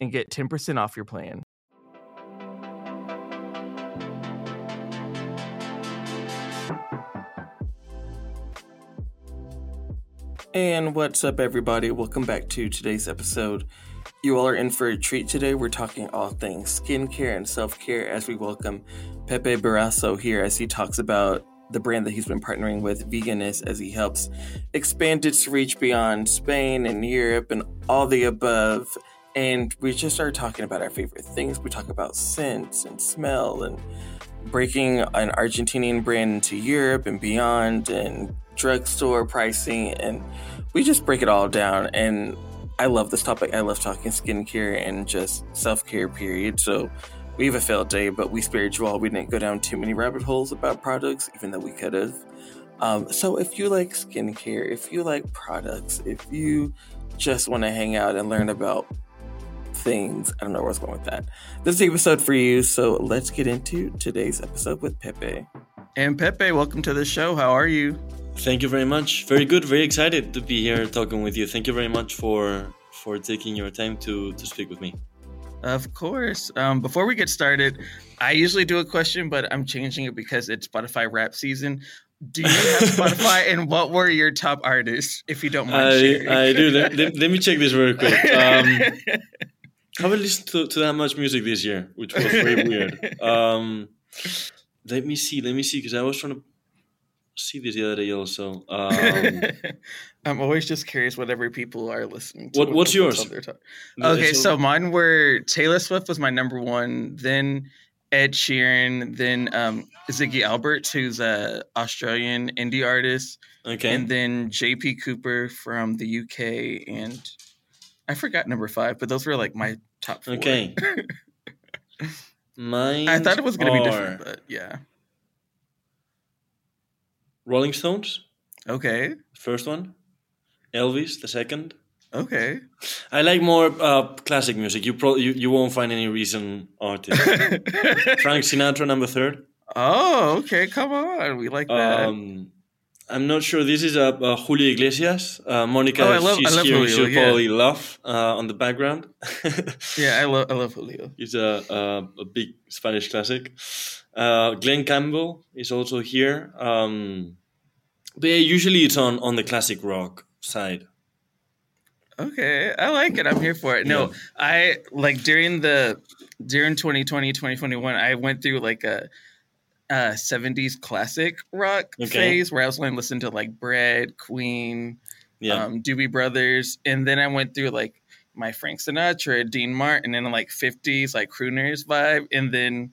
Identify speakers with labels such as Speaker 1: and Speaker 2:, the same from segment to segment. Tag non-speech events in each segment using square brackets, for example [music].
Speaker 1: and get 10% off your plan. And what's up, everybody? Welcome back to today's episode. You all are in for a treat today. We're talking all things skincare and self care as we welcome Pepe Barroso here as he talks about the brand that he's been partnering with, Veganis, as he helps expand its reach beyond Spain and Europe and all the above. And we just started talking about our favorite things. We talk about scents and smell and breaking an Argentinian brand into Europe and beyond and drugstore pricing. And we just break it all down. And I love this topic. I love talking skincare and just self care, period. So we have a failed day, but we spared you all. We didn't go down too many rabbit holes about products, even though we could have. Um, so if you like skincare, if you like products, if you just want to hang out and learn about things, I don't know where I was going with that. This is the episode for you. So let's get into today's episode with Pepe. And Pepe, welcome to the show. How are you?
Speaker 2: Thank you very much. Very good. Very excited to be here talking with you. Thank you very much for for taking your time to to speak with me.
Speaker 1: Of course. Um, before we get started, I usually do a question, but I'm changing it because it's Spotify Wrapped season. Do you have [laughs] Spotify, and what were your top artists, if you don't mind
Speaker 2: I,
Speaker 1: sharing?
Speaker 2: I do. Let, let, let me check this very quick. [laughs] Um, haven't listened to, to that much music this year, which was very [laughs] weird. Um, let me see. Let me see, because I was trying to see this the other day also. Um, [laughs]
Speaker 1: I'm always just curious whatever people are listening to.
Speaker 2: What- what's yours? No,
Speaker 1: Okay,
Speaker 2: so-
Speaker 1: mine were Taylor Swift was my number one, then Ed Sheeran, then um, Ziggy Alberts, who's a Australian indie artist,
Speaker 2: okay.
Speaker 1: and then JP Cooper from the UK, and I forgot number five, but those were like my top four.
Speaker 2: Okay. [laughs] Mine.
Speaker 1: I thought it was gonna be different, but yeah.
Speaker 2: Rolling Stones,
Speaker 1: Okay,
Speaker 2: first one. Elvis, the second.
Speaker 1: okay.
Speaker 2: I like more uh, classic music. You, pro- you you won't find any recent artist. [laughs] Frank Sinatra, number third.
Speaker 1: oh, okay. Come on, we like that.
Speaker 2: Um, I'm not sure. This is uh, uh, Julio Iglesias. Uh, Monica,
Speaker 1: Oh, I love-
Speaker 2: she's
Speaker 1: I love
Speaker 2: here.
Speaker 1: Julio,
Speaker 2: She'll
Speaker 1: yeah.
Speaker 2: probably laugh uh, on the background. [laughs]
Speaker 1: yeah, I love I love Julio.
Speaker 2: He's a, a, a big Spanish classic. Uh, Glen Campbell is also here. Um, but yeah, usually it's on, on the classic rock side.
Speaker 1: Okay, I like it. I'm here for it. No,
Speaker 2: Yeah.
Speaker 1: I like during the during 2020, 2021, I went through like a, a 70s classic rock
Speaker 2: Okay.
Speaker 1: phase where I was only listening to like Bread, Queen,
Speaker 2: Yeah.
Speaker 1: um, Doobie Brothers, and then I went through like my Frank Sinatra, Dean Martin, and then like 50s like crooners vibe, and then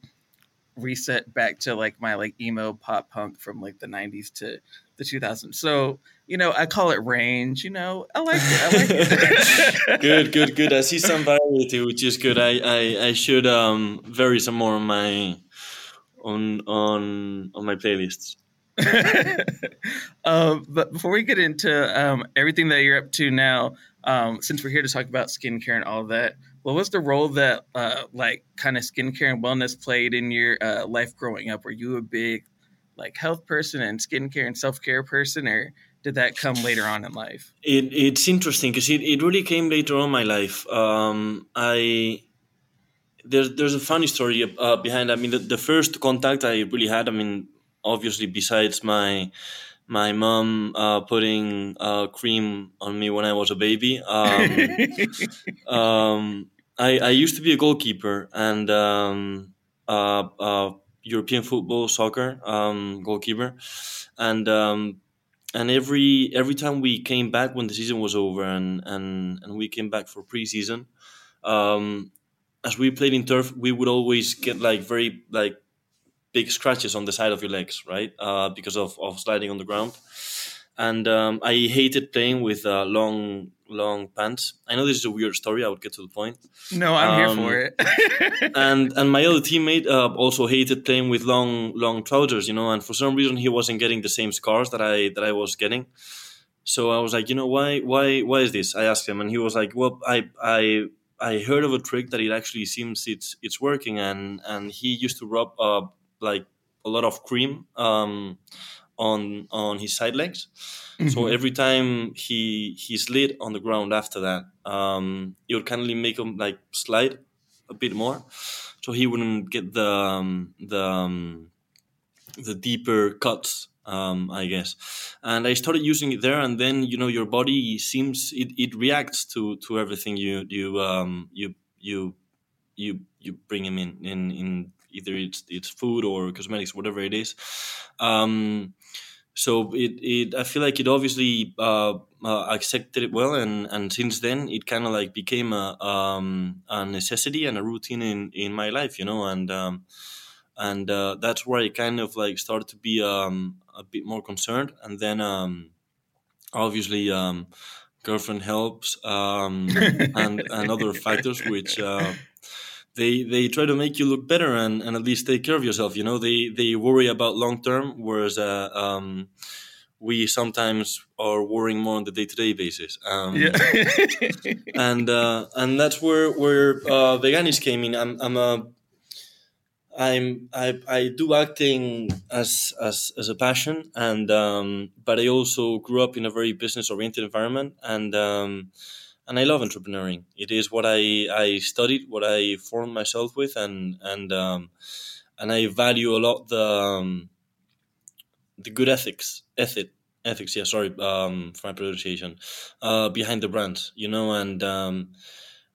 Speaker 1: reset back to like my like emo pop punk from like the 90s to the 2000s. So you know, I call it range. You know, I like it. I like it. [laughs]
Speaker 2: good, good, good. I see some variety, which is good. I, I, I should um, vary some more on my on on on my playlists. [laughs]
Speaker 1: um, but before we get into um, everything that you're up to now, um, since we're here to talk about skincare and all of that,
Speaker 3: what was the role that uh, like kind of skincare and wellness played in your uh, life growing up? Were you a big like health person and skincare and self care person, or did that come later on in life?
Speaker 2: It, it's interesting because it, it really came later on in my life. Um, I there's there's a funny story uh, behind. I mean, the, the first contact I really had. I mean, obviously, besides my my mom uh, putting uh, cream on me when I was a baby. Um, [laughs] um, I, I used to be a goalkeeper and um, uh, uh, European football, soccer um, goalkeeper, and um, and every every time we came back when the season was over and and, and we came back for preseason, um, as we played in turf, we would always get like very like big scratches on the side of your legs, right? Uh, because of, of sliding on the ground. And um, I hated playing with uh, long, long pants. I know this is a weird story. I would get to the point.
Speaker 3: No, I'm um, here for it. [laughs]
Speaker 2: and and my other teammate uh, also hated playing with long, long trousers. You know, and for some reason he wasn't getting the same scars that I that I was getting. So I was like, you know, why, why, why is this? I asked him, and he was like, well, I, I I heard of a trick that it actually seems it's it's working, and and he used to rub uh, like a lot of cream um, on on his side legs. Mm-hmm. So every time he he slid on the ground after that, um, it would kind of make him like slide a bit more, so he wouldn't get the um, the um, the deeper cuts. Um, I guess, and I started using it there, and then you know your body seems it, it reacts to to everything you you um, you you you you bring him in in in either it's it's food or cosmetics, whatever it is. Um, so it, it I feel like it obviously uh, uh, accepted it well, and, and since then it kind of like became a um, a necessity and a routine in, in my life, you know, and um, and uh, that's where I kind of like started to be um, a bit more concerned, and then um, obviously um, girlfriend helps um, and and other factors which uh, they they try to make you look better and, and at least take care of yourself. You know, they they worry about long term, whereas uh, um, we sometimes are worrying more on the day to day basis. Um, yeah, [laughs] and uh, and that's where where uh, Veganis came in. I'm I'm a I'm I, I do acting as as, as a passion and um, but I also grew up in a very business oriented environment and um, and I love entrepreneuring. It is what I, I studied, what I formed myself with, and and um, and I value a lot the um, the good ethics, ethic, ethics. Yeah, sorry um, for my pronunciation. Uh, behind the brand, you know, and um,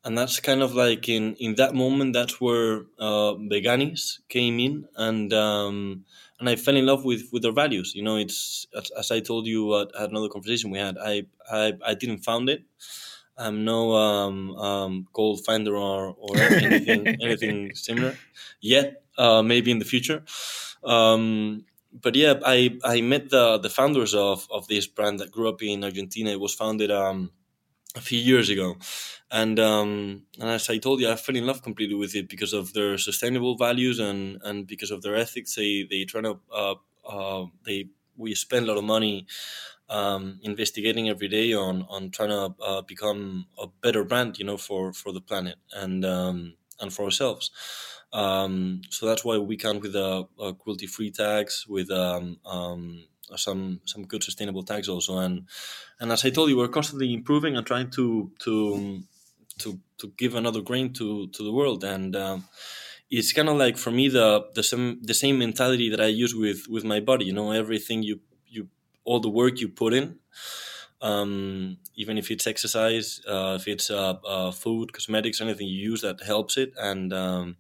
Speaker 2: and that's kind of like in in that moment, that's where uh, Veganis came in, and um, and I fell in love with with their values. You know, it's as, as I told you at, at another conversation we had. I I, I didn't found it. I'm no um, um, gold finder or, or anything [laughs] anything similar yet. Uh, maybe in the future. Um, but yeah, I, I met the the founders of, of this brand that grew up in Argentina. It was founded um, a few years ago, and um, and as I told you, I fell in love completely with it because of their sustainable values and, and because of their ethics. They they try to uh, uh, they we spend a lot of money um, investigating every day on on trying to uh, become a better brand, you know, for for the planet and um, and for ourselves. Um, so that's why we come with a, a cruelty free tags with um, um, some some good sustainable tags also. And and as I told you we're constantly improving and trying to to to to give another grain to to the world. And um, it's kind of like for me the the same the same mentality that I use with with my body you know everything you all the work you put in, um, even if it's exercise, uh, if it's uh, uh, food, cosmetics, anything you use that helps it, and um,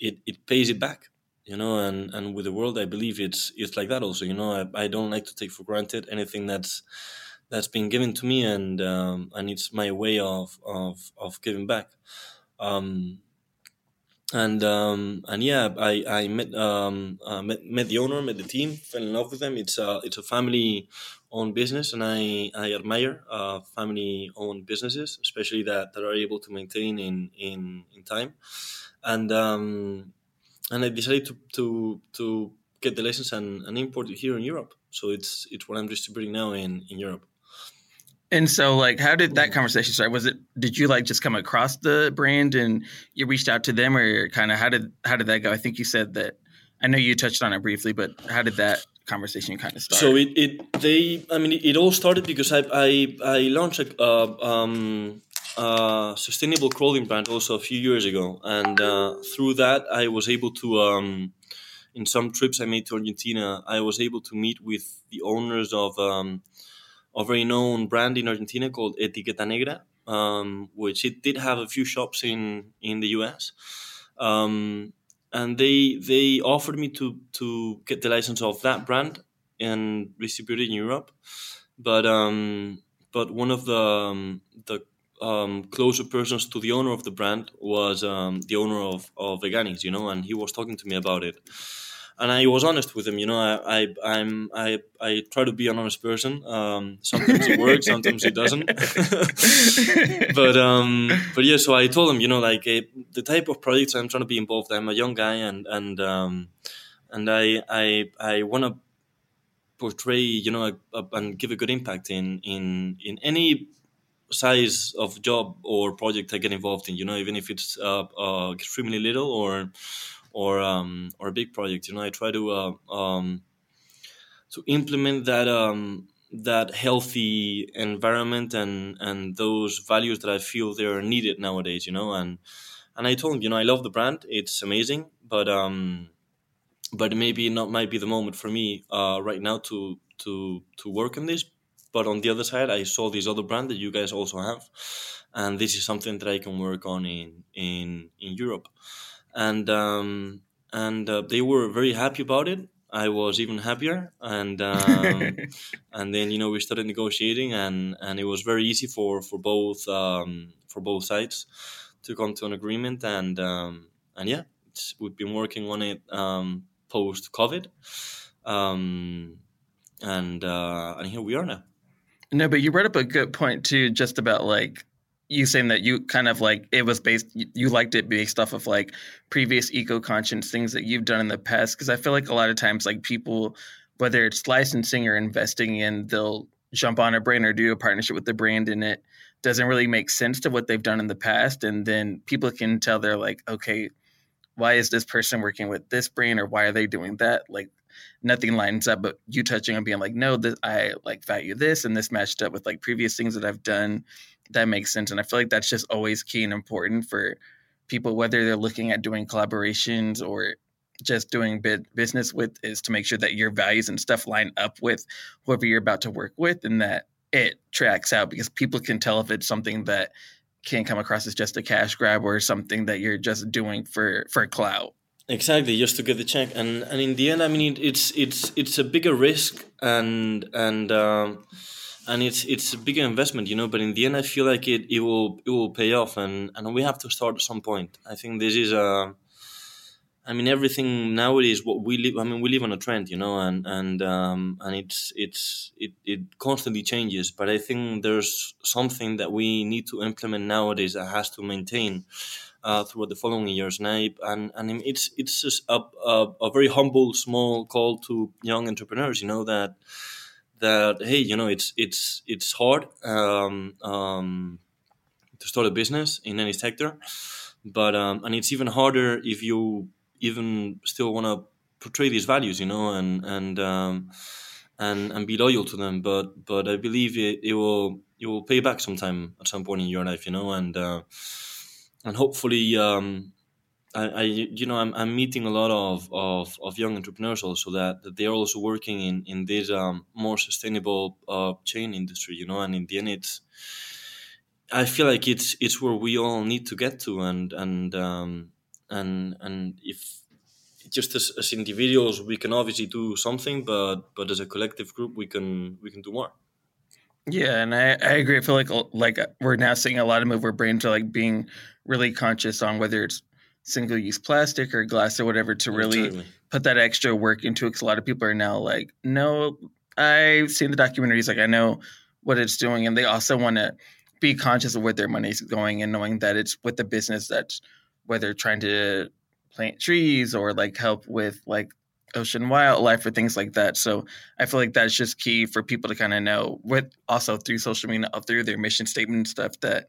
Speaker 2: it it pays it back. You know, and, and with the world, I believe it's it's like that also. You know, I, I don't like to take for granted anything that's that's been given to me, and um, and it's my way of of of giving back. Um, and um, and yeah, I I met um uh, met, met the owner, met the team, fell in love with them. It's a it's a family owned business, and I I admire uh, family owned businesses, especially that that are able to maintain in in in time. And um, and I decided to to to get the license and, and import it here in Europe. So it's it's what I'm distributing now in in Europe.
Speaker 1: And so, like, how did that conversation start? Was it did you like just come across the brand and you reached out to them, or kind of how did how did that go? I think you said that. I know you touched on it briefly, but how did that conversation kind of start?
Speaker 2: So it, it they I mean it all started because I I, I launched a uh, um, uh, sustainable clothing brand also a few years ago, and uh, through that I was able to um, in some trips I made to Argentina I was able to meet with the owners of um, a very known brand in Argentina called Etiqueta Negra, um, which it did have a few shops in in the US. Um, and they they offered me to to get the license of that brand and distribute it in Europe. But um, but one of the um, the um, closer persons to the owner of the brand was um, the owner of of Veganis, you know, and he was talking to me about it and I was honest with him. You know, I I I'm I I try to be an honest person. Um, sometimes it works, sometimes it doesn't. [laughs] but um, but yeah. So I told him, you know, like uh, the type of projects I'm trying to be involved. I'm a young guy, and and um, and I I I want to portray, you know, a, a, and give a good impact in in in any size of job or project I get involved in. You know, even if it's uh, uh, extremely little or or um, or a big project. You know, I try to uh, um, to implement that um, that healthy environment and and those values that I feel they are needed nowadays. You know, and and I told him, you know, I love the brand. It's amazing, but um, but maybe not might be the moment for me uh, right now to to to work on this. But on the other side, I saw this other brand that you guys also have, and this is something that I can work on in in in Europe and um, and uh, they were very happy about it. I was even happier, and um, [laughs] and then you know we started negotiating, and and it was very easy for for both um, for both sides to come to an agreement, and um, and yeah, we've been working on it um, post COVID, um, and uh, and here we are now.
Speaker 1: No, but you brought up a good point too, just about like you saying that you kind of like it was based you liked it based off of like previous eco conscious things that you've done in the past because i feel like a lot of times like people whether it's licensing or investing in they'll jump on a brand or do a partnership with the brand and it doesn't really make sense to what they've done in the past and then people can tell they're like okay why is this person working with this brand or why are they doing that? Like nothing lines up but you touching on being like no this, i like value this and this matched up with like previous things that i've done that makes sense. And I feel like that's just always key and important for people, whether they're looking at doing collaborations or just doing bit business with, is to make sure that your values and stuff line up with whoever you're about to work with and that it tracks out because people can tell if it's something that can come across as just a cash grab or something that you're just doing for for clout.
Speaker 2: Exactly, just to get the check, and and in the end, I mean, it's it's it's a bigger risk, and and um, and it's it's a bigger investment, you know. But in the end, I feel like it, it will it will pay off, and and we have to start at some point. I think this is a, I mean, everything nowadays what we live. I mean, we live on a trend, you know, and and um, and it's it's it it constantly changes. But I think there's something that we need to implement nowadays that has to maintain. Uh, throughout the following years, and I, and, and it's it's just a, a, a very humble, small call to young entrepreneurs. You know that that hey, you know, it's it's it's hard um, um, to start a business in any sector, but um, and it's even harder if you even still want to portray these values, you know, and and um, and and be loyal to them. But but I believe it, it will it will pay back sometime at some point in your life, you know, and uh, and hopefully um, I, I, you know I'm, I'm meeting a lot of, of, of young entrepreneurs also that, that they're also working in in this um, more sustainable uh, chain industry you know and in the end it's I feel like it's it's where we all need to get to and and um, and and if just as, as individuals we can obviously do something but but as a collective group we can we can do more
Speaker 1: yeah, and I, I agree. I feel like like we're now seeing a lot of move where brands are like being really conscious on whether it's single use plastic or glass or whatever to really put that extra work into it. Because a lot of people are now like, no, I've seen the documentaries, like I know what it's doing, and they also want to be conscious of where their money's going and knowing that it's with the business that's whether trying to plant trees or like help with like ocean wildlife or things like that. So I feel like that's just key for people to kind of know with also through social media, uh, through their mission statement and stuff that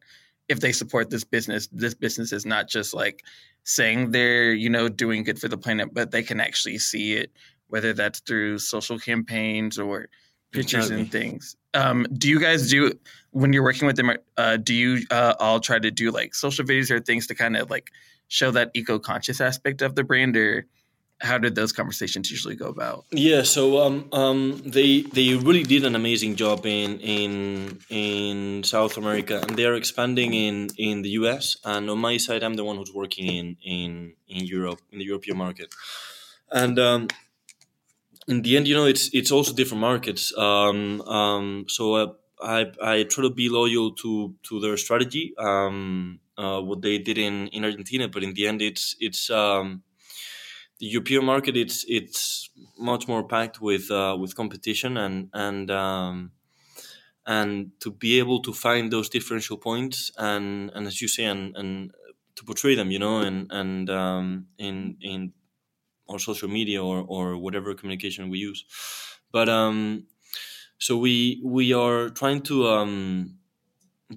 Speaker 1: if they support this business, this business is not just like saying they're, you know, doing good for the planet, but they can actually see it, whether that's through social campaigns or pictures and things. Um, do you guys do when you're working with them? Uh, do you uh, all try to do like social videos or things to kind of like show that eco-conscious aspect of the brand, or how did those conversations usually go about?
Speaker 2: Yeah, so um, um, they they really did an amazing job in in in South America, and they are expanding in in the US. And on my side, I'm the one who's working in in in Europe in the European market, and. Um, in the end, you know, it's it's also different markets. Um, um, so uh, I I try to be loyal to to their strategy, um, uh, what they did in, in Argentina. But in the end, it's it's um, the European market. It's it's much more packed with uh, with competition and and um, and to be able to find those differential points and and as you say and and to portray them, you know, and and um, in in or social media or or whatever communication we use, but um, so we we are trying to um,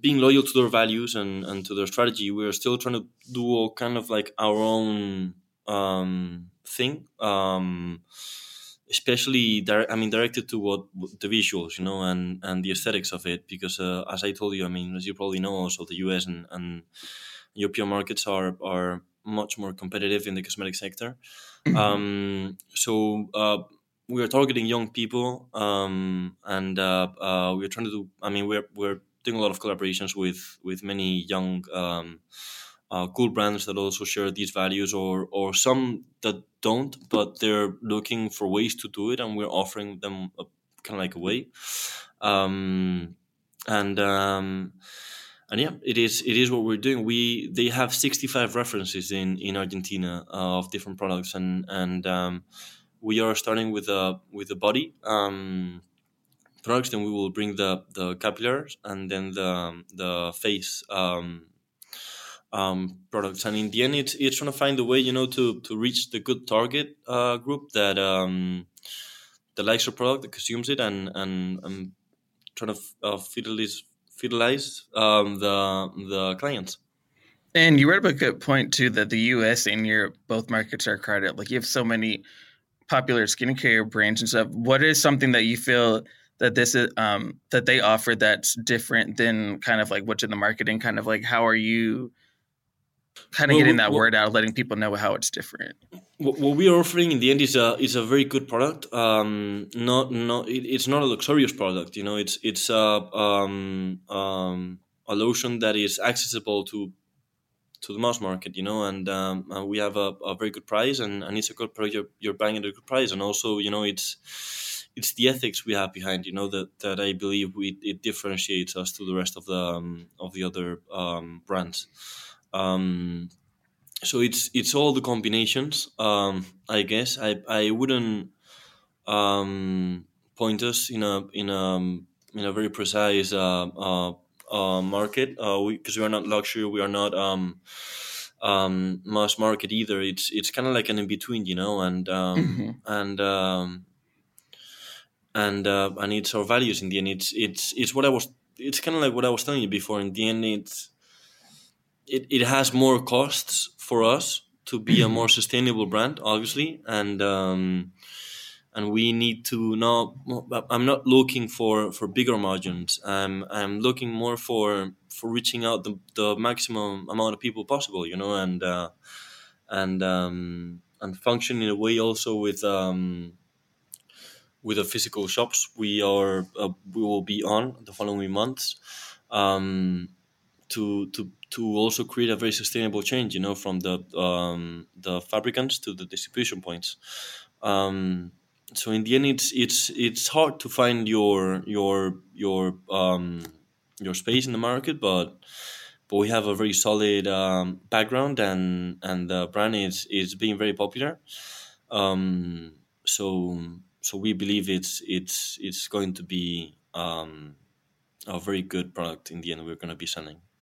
Speaker 2: being loyal to their values and, and to their strategy, we are still trying to do all kind of like our own um, thing. Um, especially direct, I mean directed to what the visuals, you know, and and the aesthetics of it. Because uh, as I told you, I mean, as you probably know, also the U.S. and, and European markets are are much more competitive in the cosmetic sector. Mm-hmm. Um, so uh, we are targeting young people, um, and uh, uh, we're trying to do. I mean, we're we're doing a lot of collaborations with with many young um, uh, cool brands that also share these values or or some that don't but they're looking for ways to do it and we're offering them a, kind of like a way um, and um, and yeah it is it is what we're doing we they have 65 references in in argentina of different products and and um, we are starting with a with a body um, products, then we will bring the the capillaries and then the the face um, um, products. And in the end, it's it's trying to find a way, you know, to to reach the good target uh, group that um, that likes your product, that consumes it, and and, and trying to uh, fidelize fidelize um, the the clients.
Speaker 1: And you read up a good point too that the U.S. and Europe both markets are crowded. Like you have so many popular skincare brands and stuff. What is something that you feel that this is um, that they offer that's different than kind of like what's in the marketing kind of like how are you kind of well, getting that well, word out letting people know how it's different
Speaker 2: what we are offering in the end is a is a very good product um not not it, it's not a luxurious product you know it's it's a um, um a lotion that is accessible to to the mass market, you know, and, um, and we have a, a, very good price, and, and it's a good product. You're, you're buying at a good price, and also, you know, it's it's the ethics we have behind you know that that I believe we it differentiates us to the rest of the um, of the other um, brands. Um, so it's it's all the combinations. Um, I guess I I wouldn't um, point us in a in a in a very precise uh, uh, uh, market because we, we, are not luxury. We are not. Um, um, mass market either. It's it's kind of like an in between, you know, and um, mm-hmm. and um, and uh, and it's our values in the end. It's it's it's what I was. It's kind of like what I was telling you before. In the end, it's it, it has more costs for us to be a more sustainable brand, obviously, and um, and we need to not. I'm not looking for for bigger margins. I'm I'm looking more for for reaching out the, the maximum amount of people possible. You know, and uh, and um, and function in a way also with um, with the physical shops we are uh, we will be on the following months um, to to to also create a very sustainable change you know from the um, the fabricants to the distribution points um, so in the end it's it's it's hard to find your your your um, your space in the market but but we have a very solid um, background and and the brand is is being very popular um, so so we believe it's it's it's going to be um, a very good product in the end. We're going to be selling.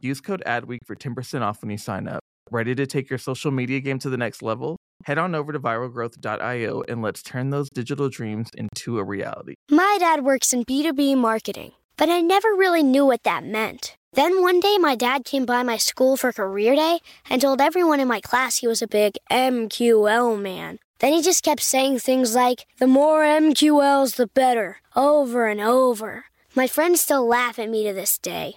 Speaker 1: Use code ADWEEK for 10% off when you sign up. Ready to take your social media game to the next level? Head on over to viralgrowth.io and let's turn those digital dreams into a reality.
Speaker 4: My dad works in B2B marketing, but I never really knew what that meant. Then one day, my dad came by my school for career day and told everyone in my class he was a big MQL man. Then he just kept saying things like, the more MQLs, the better, over and over. My friends still laugh at me to this day.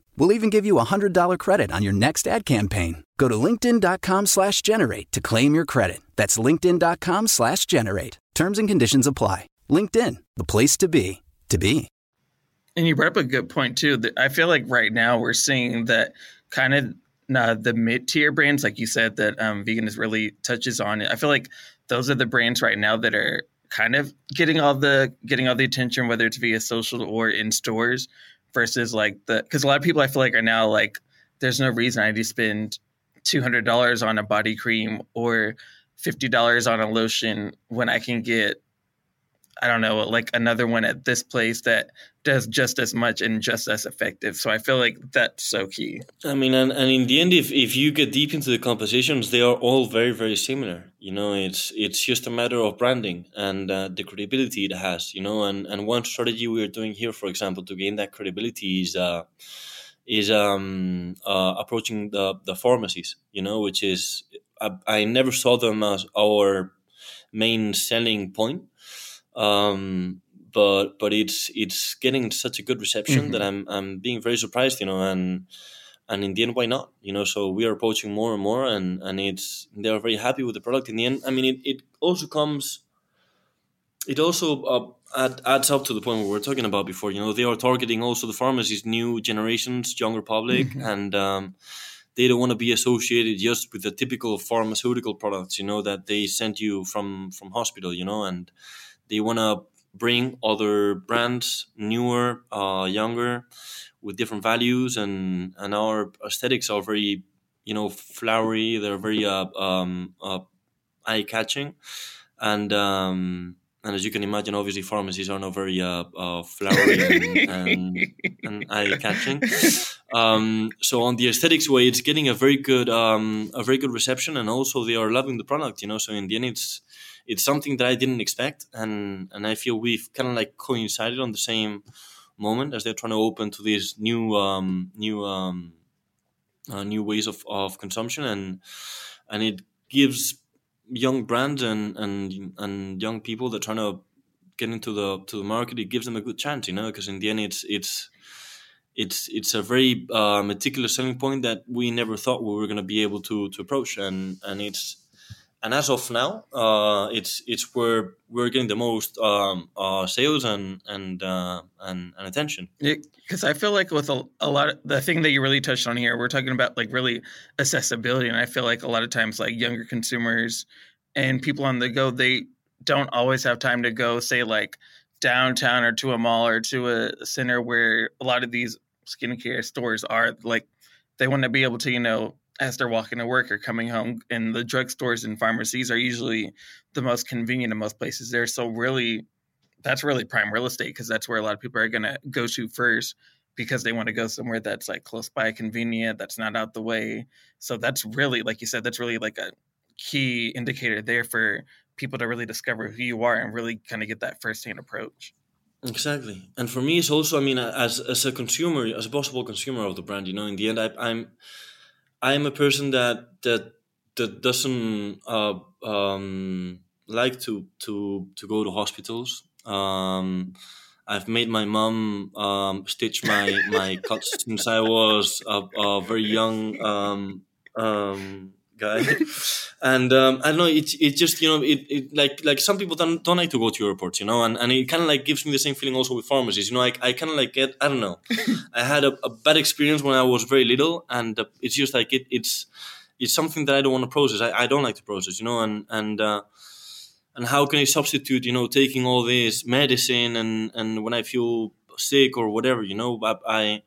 Speaker 5: We'll even give you a $100 credit on your next ad campaign. Go to linkedin.com slash generate to claim your credit. That's linkedin.com slash generate. Terms and conditions apply. LinkedIn, the place to be, to be.
Speaker 1: And you brought up a good point too. I feel like right now we're seeing that kind of uh, the mid tier brands, like you said, that um, Veganis really touches on. I feel like those are the brands right now that are kind of getting all the getting all the attention, whether it's via social or in stores, versus like the because a lot of people I feel like are now like there's no reason I need to spend two hundred dollars on a body cream or fifty dollars on a lotion when I can get I don't know, like another one at this place that does just as much and just as effective. So I feel like that's so key.
Speaker 2: I mean, and, and in the end, if, if you get deep into the compositions, they are all very, very similar. You know, it's it's just a matter of branding and uh, the credibility it has. You know, and, and one strategy we are doing here, for example, to gain that credibility is uh, is um, uh, approaching the the pharmacies. You know, which is I, I never saw them as our main selling point um, but but it's it's getting such a good reception mm-hmm. that I'm I'm being very surprised, you know, and and in the end, why not? You know, so we are approaching more and more, and and it's they are very happy with the product. In the end, I mean, it, it also comes, it also uh, add, adds up to the point we were talking about before. You know, they are targeting also the pharmacies, new generations, younger public, mm-hmm. and um, they don't want to be associated just with the typical pharmaceutical products. You know that they sent you from from hospital. You know, and they want to bring other brands, newer, uh, younger, with different values, and and our aesthetics are very, you know, flowery. They're very uh, um, uh, eye catching, and um, and as you can imagine, obviously pharmacies are not very uh, uh, flowery and, and, and eye catching. Um, so on the aesthetics way, it's getting a very good um, a very good reception, and also they are loving the product. You know, so in the end, it's it's something that I didn't expect, and and I feel we've kind of like coincided on the same moment as they're trying to open to these new um, new um, uh, new ways of, of consumption, and and it gives young brands and and and young people that are trying to get into the to the market, it gives them a good chance, you know, because in the end, it's it's it's it's a very uh, meticulous selling point that we never thought we were going to be able to to approach, and and it's and as of now, uh, it's it's where we're getting the most um, uh, sales and and, uh, and and attention.
Speaker 1: Because I feel like with a, a lot of the thing that you really touched on here, we're talking about like really accessibility, and I feel like a lot of times like younger consumers and people on the go, they don't always have time to go, say like downtown or to a mall or to a center where a lot of these skincare stores are. Like they want to be able to you know as they're walking to work or coming home. And the drugstores and pharmacies are usually the most convenient in most places there. So really, that's really prime real estate because that's where a lot of people are going to go to first because they want to go somewhere that's like close by, convenient, that's not out the way. So that's really, like you said, that's really like a key indicator there for people to really discover who you are and really kind of get that firsthand approach.
Speaker 2: Exactly, and for me, it's also, I mean, as as a consumer, as a possible consumer of the brand, you know, in the end, I, I'm I'm a person that that that doesn't uh, um, like to to to go to hospitals. Um, I've made my mom um, stitch my my cuts since I was a, a very young um, um, guy, [laughs] and um, I don't know. It it just you know it, it like like some people don't don't like to go to airports, you know, and, and it kind of like gives me the same feeling also with pharmacies. You know, I I kind of like get I don't know. [laughs] I had a, a, bad experience when I was very little, and uh, it's just like it it's it's something that I don't want to process. I, I don't like to process, you know, and and uh, and how can I substitute, you know, taking all this medicine and and when I feel sick or whatever, you know, I I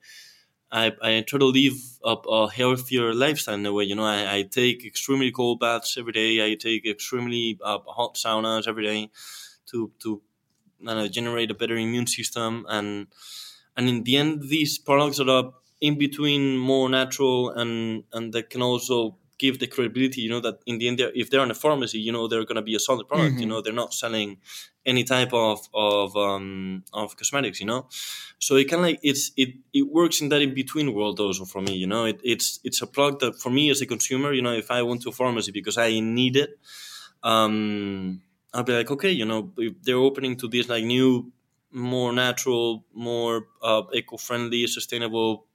Speaker 2: I, try to live a, a healthier lifestyle in a way, you know. I, I take extremely cold baths every day. I take extremely uh, hot saunas every day to to uh, generate a better immune system and and in the end, these products are in between more natural and and that can also give the credibility, you know, that in the end, if they're in a pharmacy, you know, they're going to be a solid product. Mm-hmm. You know, they're not selling any type of of um, of cosmetics. You know, so it kind of like it's it it works in that in between world also for me. You know, it, it's it's a product that for me as a consumer, you know, if I went to a pharmacy because I need it, um, I'll be like, okay, you know, if they're opening to this like new, more natural, more uh, eco friendly, sustainable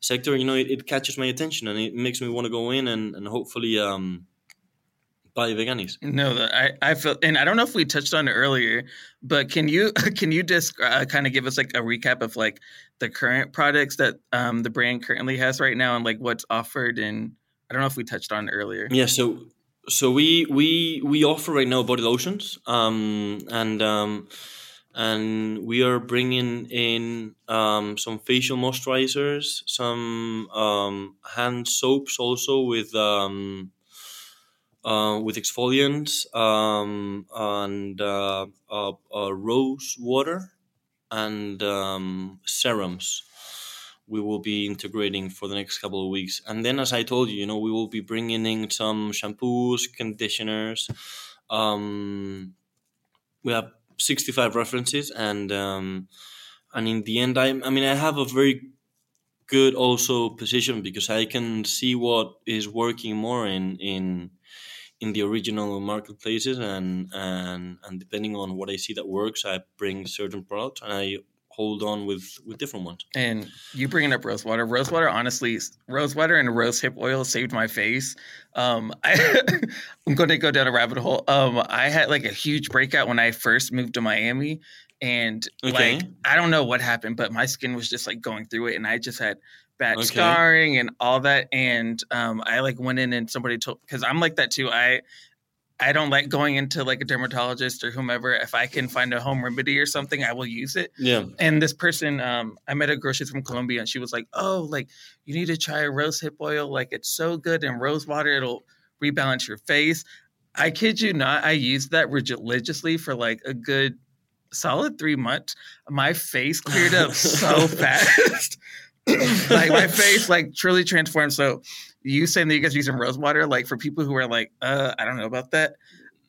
Speaker 2: sector, you know, it, it, catches my attention and it makes me want to go in and, and hopefully um, buy Veganis.
Speaker 1: No, I, I feel, and I don't know if we touched on it earlier, but can you [laughs] can you just uh, kind of give us like a recap of like the current products that um, the brand currently has right now and like what's offered? And I don't know if we touched on it earlier.
Speaker 2: Yeah, so so we we we offer right now body lotions, um, and um, and we are bringing in um, some facial moisturizers, some um, hand soaps also with um, uh, with exfoliants um, and uh, uh, rose water and um, serums. We will be integrating for the next couple of weeks, and then, as I told you, you know, we will be bringing in some shampoos, conditioners. Um, we have 65 references and um, and in the end I, I mean I have a very good also position because I can see what is working more in in in the original marketplaces and and and depending on what I see that works I bring certain products and I hold on with with different ones.
Speaker 1: And you bringing up rosewater, rosewater, honestly, rosewater and rose hip oil saved my face. Um, I, [laughs] I'm going to go down a rabbit hole. Um, I had like a huge breakout when I first moved to Miami, and okay. like I don't know what happened, but my skin was just like going through it, and I just had bad okay. scarring and all that. And um, I like went in and somebody told because I'm like that too. I I don't like going into like a dermatologist or whomever. If I can find a home remedy or something, I will use it.
Speaker 2: Yeah.
Speaker 1: And this person, um, I met a girl, she's from Colombia, and she was like, "Oh, like you need to try a rose hip oil. Like it's so good, and rose water it'll rebalance your face." I kid you not, I used that religiously for like a good solid three months. My face cleared up so [laughs] fast. [laughs] like my face like truly transformed. So you saying that you guys use some rose water, like for people who are like, uh, I don't know about that.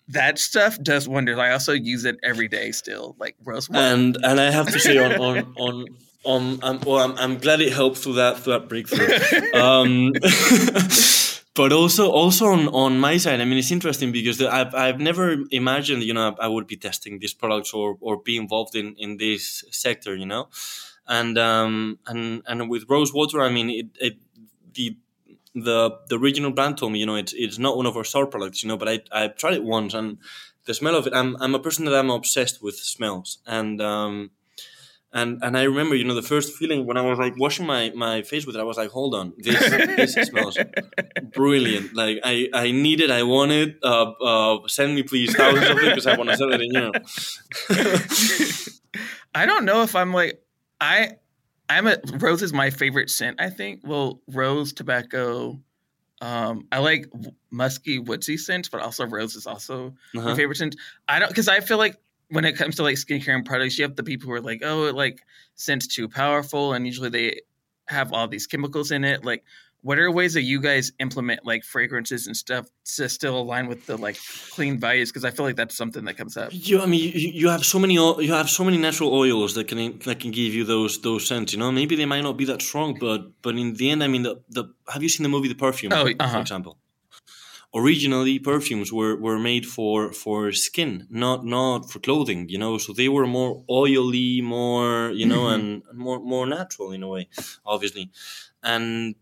Speaker 1: That stuff does wonders. I also use it every day still, like rose water.
Speaker 2: And and I have to say on on on on um, well, I'm, I'm glad it helped through that through that breakthrough. [laughs] um, [laughs] but also also on, on my side, I mean, it's interesting because I've I've never imagined you know I would be testing these products or or be involved in in this sector, you know, and um and and with rose water, I mean, it, it the the the regional brand told me, you know, it's it's not one of our star products, you know, but I I tried it once and the smell of it. I'm I'm a person that I'm obsessed with smells and um and and I remember, you know, the first feeling when I was like washing my my face with it, I was like, hold on, this this [laughs] smells brilliant. Like I I need it, I want it. Uh, uh send me please thousands of it because I want to sell it in Europe. [laughs]
Speaker 1: I don't know if I'm like I I'm a rose is my favorite scent. I think. Well, rose, tobacco. Um, I like musky, woodsy scents, but also rose is also uh-huh. my favorite scent. I don't because I feel like when it comes to like skincare and products, you have the people who are like, oh, it like scents too powerful, and usually they have all these chemicals in it. Like what are ways that you guys implement like fragrances and stuff to still align with the like clean values? Because i feel like that's something that comes up.
Speaker 2: You i mean you, you have so many you have so many natural oils that can that can give you those those scents you know? Maybe they might not be that strong but but in the end i mean the, the have you seen the movie the perfume oh, uh-huh. for example? Originally perfumes were, were made for for skin not not for clothing you know? So they were more oily more you know
Speaker 1: Mhm.
Speaker 2: and more more natural in a way obviously. And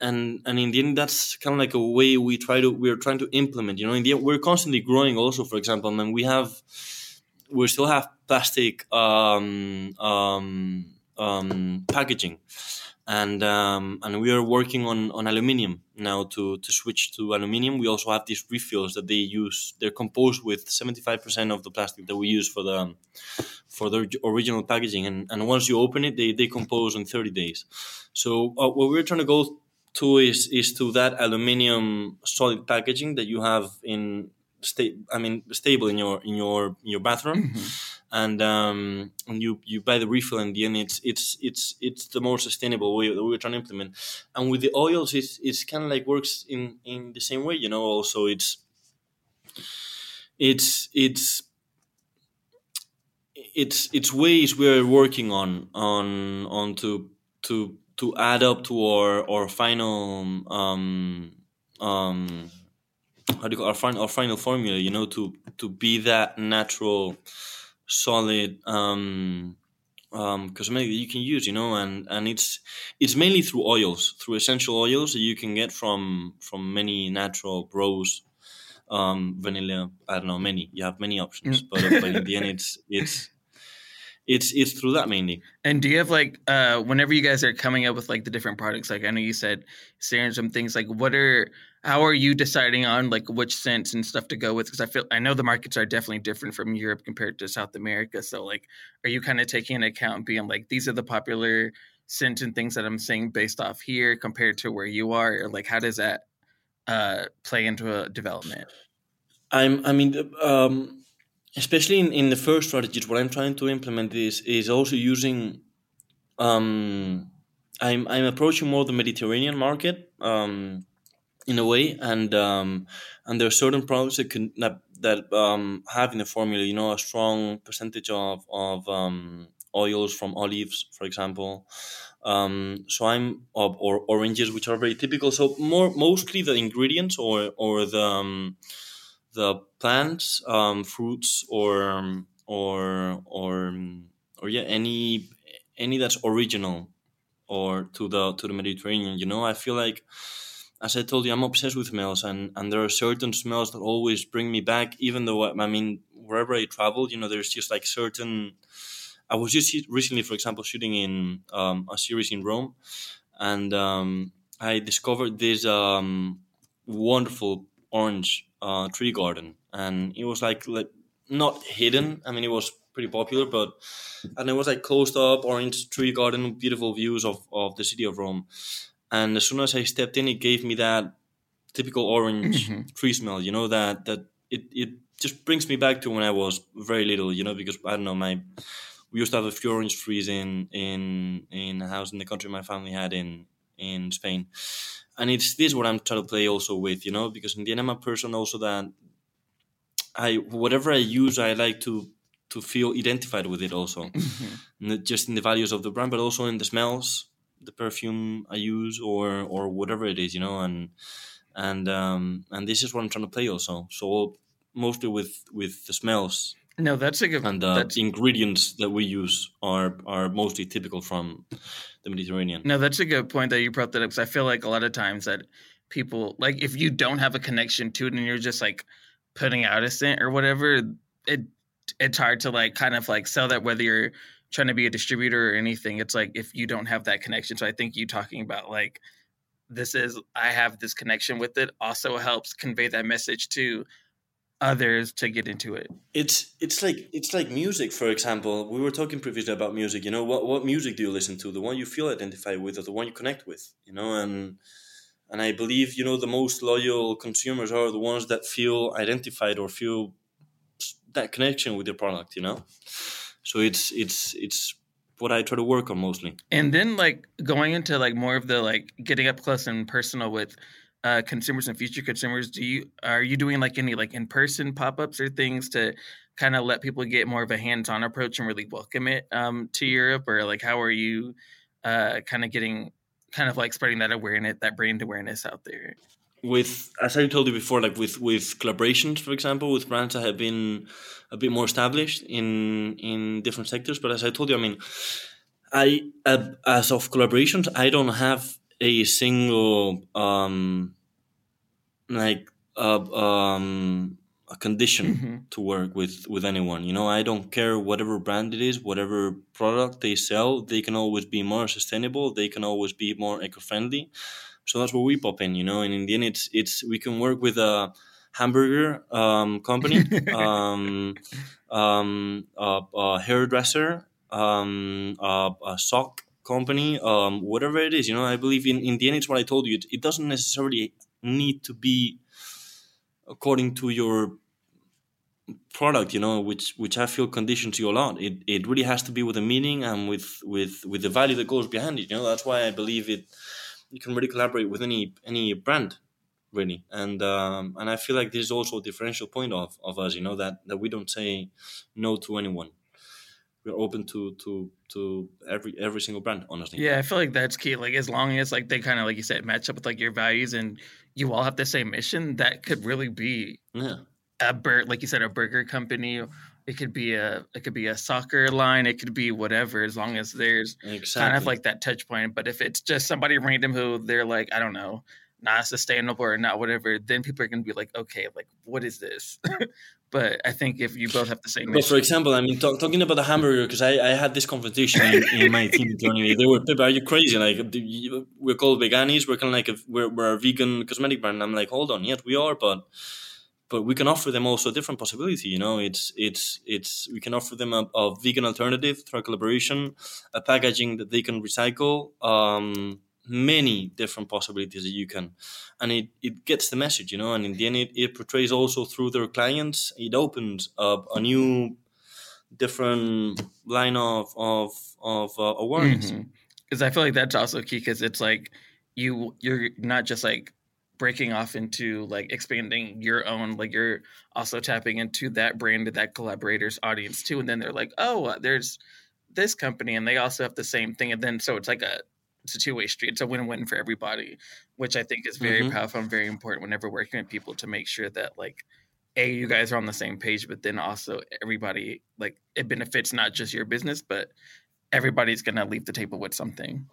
Speaker 2: and and in the end that's kind of like a way we try to we're trying to implement you know in the end we're constantly growing also for example and we have we still have plastic um um um packaging and um, and we are working on, on aluminium now to, to switch to aluminium. We also have these refills that they use. They're composed with seventy five percent of the plastic that we use for the for the original packaging, and, and once you open it, they decompose in thirty days. So uh, what we're trying to go to is is to that aluminium solid packaging that you have in sta- I mean stable in your in your in your bathroom. And um, and you you buy the refill in the end. It's it's it's it's the more sustainable way that we're trying to implement. And with the oils it's it's kind of like works in in the same way you know also it's it's it's it's it's ways we're working on on on to to to add up to our our final um um how do you call our final our final formula you know to to be that natural solid um um cosmetic that you can use you know and and it's it's mainly through oils through essential oils that you can get from from many natural grows um vanilla i don't know many you have many options but, but in the end [laughs] it's it's it's it's through that mainly
Speaker 1: And do you have like uh whenever you guys are coming up with like the different products, like I know you said saying some things like what are how are you deciding on like which scents and stuff to go with? Because I feel I know the markets are definitely different from Europe compared to South America. So like are you kind of taking into account and being like these are the popular scents and things that I'm seeing based off here compared to where you are? Or like how does that uh play into a development?
Speaker 2: I'm, I mean, um, especially in, in the first strategies, what I'm trying to implement is is also using. Um, I'm I'm approaching more the Mediterranean market, um, in a way, and um, and there are certain products that can that that um, have in the formula, you know, a strong percentage of of um, oils from olives, for example. Um, so I'm or, or oranges, which are very typical. So more mostly the ingredients or or the um, the plants, um, fruits, or um, or or um, or yeah, any any that's original or to the to the Mediterranean. You know, I feel like, as I told you, I'm obsessed with smells, and and there are certain smells that always bring me back. Even though I mean, wherever I travel, you know, there's just like certain. I was just recently, for example, shooting in um, a series in Rome, and um, I discovered this um, wonderful orange uh, tree garden, and it was like like not hidden. I mean, it was pretty popular, but and it was like closed up orange tree garden, beautiful views of of the city of Rome. And as soon as I stepped in, it gave me that typical orange
Speaker 1: Mhm.
Speaker 2: tree smell. You know that that it it just brings me back to when I was very little. You know, because I don't know my we used to have a few orange trees in in in a house in the country my family had in in Spain, and it's this what I'm trying to play also with. You know, because in the end I'm a person also that I whatever I use I like to to feel identified with it also [clears throat] not just in the values of the brand, but also in the smells, the perfume I use, or or whatever it is, you know. And and um, and this is what I'm trying to play also. So mostly with with the smells
Speaker 1: No, that's a good
Speaker 2: and uh, the
Speaker 1: that's
Speaker 2: ingredients that we use are are mostly typical from the Mediterranean.
Speaker 1: No, that's a good point that you brought that up because I feel like a lot of times that people like if you don't have a connection to it and you're just like putting out a scent or whatever, it it's hard to like kind of like sell that whether you're trying to be a distributor or anything. It's like if you don't have that connection. So I think you talking about like this is I have this connection with it also helps convey that message to others to get into it.
Speaker 2: It's it's like it's like music, for example. We were talking previously about music. You know, what what music do you listen to? The one you feel identified with, or the one you connect with? You know, and and I believe you know the most loyal consumers are the ones that feel identified or feel that connection with your product. You know, so it's it's it's what I try to work on mostly.
Speaker 1: and then like going into like more of the like getting up close and personal with uh consumers and future consumers do you are you doing like any like in-person pop-ups or things to kind of let people get more of a hands-on approach and really welcome it um to europe or like how are you uh kind of getting kind of like spreading that awareness that brand awareness out there
Speaker 2: with as I told you before, like with with collaborations, for example, with brands that have been a bit more established in in different sectors. But as I told you, I mean, I uh, as of collaborations, I don't have a single um like uh, um a condition
Speaker 1: Mm-hmm.
Speaker 2: to work with with anyone. You know, I don't care whatever brand it is, whatever product they sell. They can always be more sustainable. They can always be more eco friendly. So that's where we pop in. You know, and in the end, it's it's we can work with a hamburger um, company, [laughs] um, um, a, a hairdresser, um, a, a sock company, um, whatever it is. You know, I believe in in the end, it's what I told you. It, it doesn't necessarily need to be according to your product you know which which i feel conditions you a lot it it really has to be with the meaning and with with with the value that goes behind it you know that's why i believe it you can really collaborate with any any brand really and um and i feel like this is also a differential point of of us you know that that we don't say no to anyone we're open to to to every every single brand honestly
Speaker 1: Yeah, I feel like that's key. Like as long as like they kind of like you said match up with like your values and you all have the same mission, that could really be
Speaker 2: yeah
Speaker 1: a bur like you said a burger company. It could be a it could be a soccer line. It could be whatever. As long as there's
Speaker 2: exactly
Speaker 1: kind of like that touch point. But if it's just somebody random who they're like I don't know not sustainable or not whatever, then people are gonna be like okay like what is this? [laughs] but I think if you both have the same
Speaker 2: But for example, I mean, talk, talking about the hamburger, because I, I had this conversation in, in my team [laughs] internally. They were, Pepe, are you crazy? Like, you- we're called veganis. We're kind of like, a, we're, we're a vegan cosmetic brand. And I'm like, hold on, yes, we are, but but we can offer them also a different possibility. You know, it's it's it's we can offer them a, a vegan alternative through a collaboration, a packaging that they can recycle. Um, many different possibilities that you can. And it, it gets the message you know and in the end it, it portrays also through their clients. It opens up a new different line of of of uh, awareness.
Speaker 1: Because I feel like that's also key because it's like you you're not just like breaking off into like expanding your own like you're also tapping into that brand that collaborators audience too. And then they're like oh uh, there's this company and they also have the same thing. And then so it's like a it's a two-way street it's a win-win for everybody which i think is very
Speaker 2: Mhm.
Speaker 1: powerful and very important whenever working with people to make sure that like a you guys are on the same page but then also everybody like it benefits not just your business but everybody's gonna leave the table with something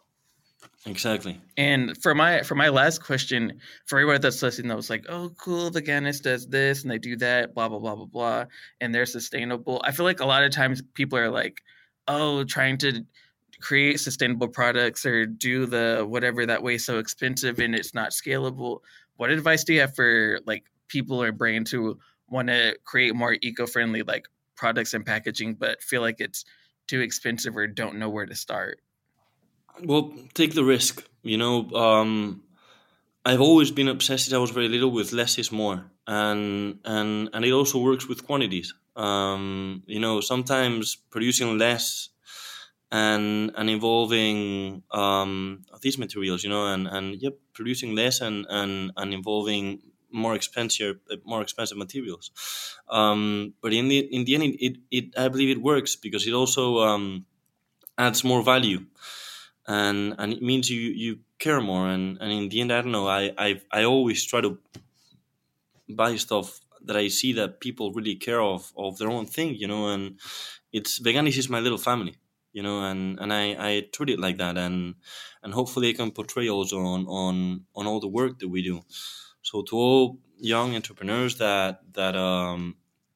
Speaker 2: exactly
Speaker 1: and for my for my last question, for everybody that's listening, that was like, "Oh, cool, Veganis does this and they do that, blah blah blah blah blah," and they're sustainable. I feel like a lot of times people are like, "Oh, trying to create sustainable products or do the whatever that way so expensive and it's not scalable." What advice do you have for like people or brands who want to create more eco-friendly like products and packaging, but feel like it's too expensive or don't know where to start?
Speaker 2: well take the risk you know um i've always been obsessed since i was very little with less is more and and and it also works with quantities um you know sometimes producing less and and involving um these materials you know and and yep producing less and and and involving more expensive more expensive materials. Um but in the in the end it, it, i believe it works because it also um adds more value. And and it means you you care more. And and in the end i don't know i i i always try to buy stuff that i see that people really care of of their own thing you know and it's veganis is my little family you know and and i i treat it like that and and hopefully i can portray also on on on all the work that we do. So to all young entrepreneurs that that um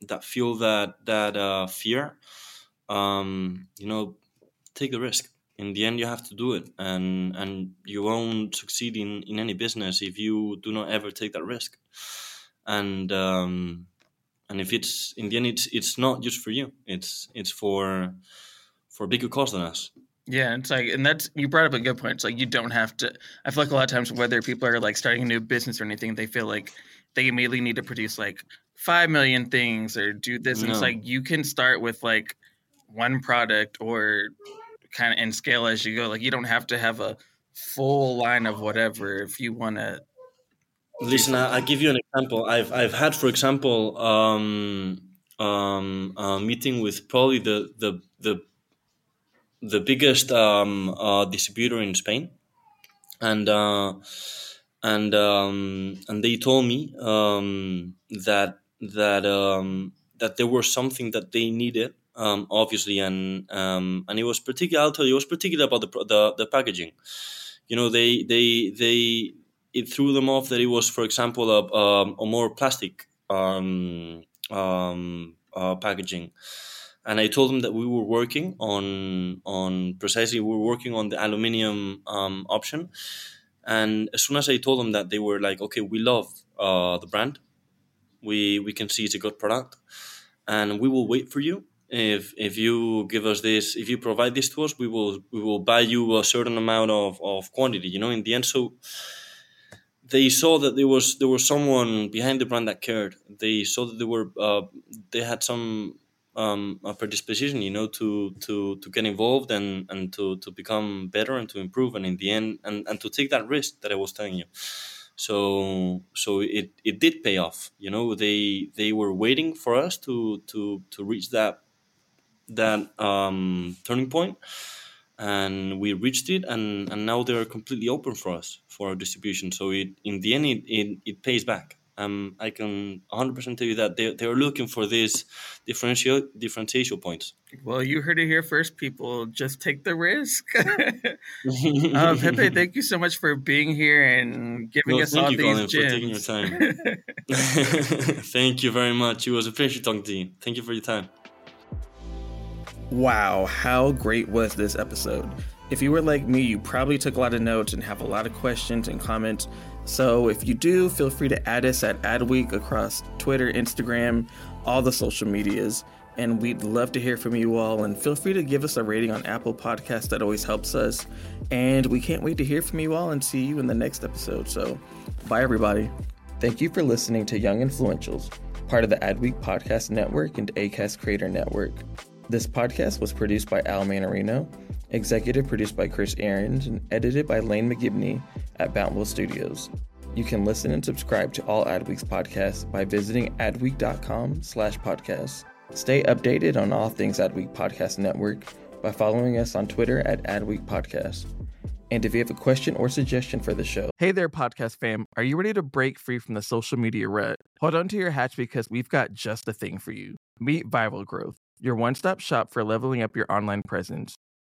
Speaker 2: that feel that that uh fear um you know take the risk. In the end you have to do it and and you won't succeed in in any business if you do not ever take that risk. And um and if it's in the end it's it's not just for you. It's it's for for a bigger cause than us
Speaker 1: Yeah, it's like, and that's you brought up a good point. It's like you don't have to. I feel like a lot of times, whether people are like starting a new business or anything, they feel like they immediately need to produce like five million things or do this, and it's like you can start with like one product or kind of and scale as you go. Like you don't have to have a full line of whatever if you want to.
Speaker 2: Listen, I, I give you an example. I've I've had, for example, um, um, a meeting with probably the the the the biggest um, uh, distributor in Spain, and uh, and um, and they told me um, that that um, that there was something that they needed, um, obviously, and um, and it was particular. I'll tell you, it was particular about the the, the packaging. You know, they they they it threw them off that it was, for example, a, a, a more plastic uh, packaging. And I told them that we were working on on precisely we were working on the aluminium um, option. And as soon as I told them that, they were like, "Okay, we love uh, the brand. We we can see it's a good product, and we will wait for you. If if you give us this, if you provide this to us, we will we will buy you a certain amount of, of quantity. You know, in the end, so." they saw that there was there was someone behind the brand that cared. They saw that they were uh, they had some um, a predisposition, you know, to to to get involved and and to to become better and to improve, and in the end, and and to take that risk that I was telling you. So so it it did pay off. You know, they they were waiting for us to to to reach that that um, turning point and we reached it and, and now they're completely open for us for our distribution so it in the end it, it, it pays back um, I can 100% tell you that they, they're looking for these differential differentiation points.
Speaker 1: Well, you heard it here first, people. Just take the risk. uh, [laughs] [laughs] Pepe, thank you so much for being here and giving
Speaker 2: no,
Speaker 1: us all
Speaker 2: you,
Speaker 1: these
Speaker 2: Colin,
Speaker 1: gems.
Speaker 2: for taking your time. [laughs] thank you very much. It was a pleasure talking to you. Thank you for your time.
Speaker 1: Wow, how great was this episode? If you were like me, you probably took a lot of notes and have a lot of questions and comments. So if you do, feel free to add us at Adweek across Twitter, Instagram, all the social medias. And we'd love to hear from you all. And feel free to give us a rating on Apple Podcasts. That always helps us. And we can't wait to hear from you all and see you in the next episode. So bye, everybody. Thank you for listening to Young Influentials, part of the Adweek Podcast Network and ACAST Creator Network. This podcast was produced by Al Manarino, executive produced by Chris Aarons, and edited by Lane McGibney at Bountiful Studios. You can listen and subscribe to all Adweek's podcasts by visiting adweek.com slash podcasts. Stay updated on all things Adweek Podcast Network by following us on Twitter at Adweek Podcast. And if you have a question or suggestion for the show, hey there, podcast fam, are you ready to break free from the social media rut? Hold on to your hatch because we've got just the thing for you. Meet Viral Growth your one stop shop for leveling up your online presence.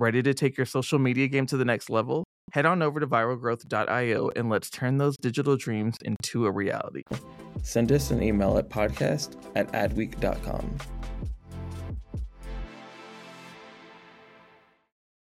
Speaker 1: Ready to take your social media game to the next level? Head on over to viralgrowth.io and let's turn those digital dreams into a reality. Send us an email at podcast at adweek.com.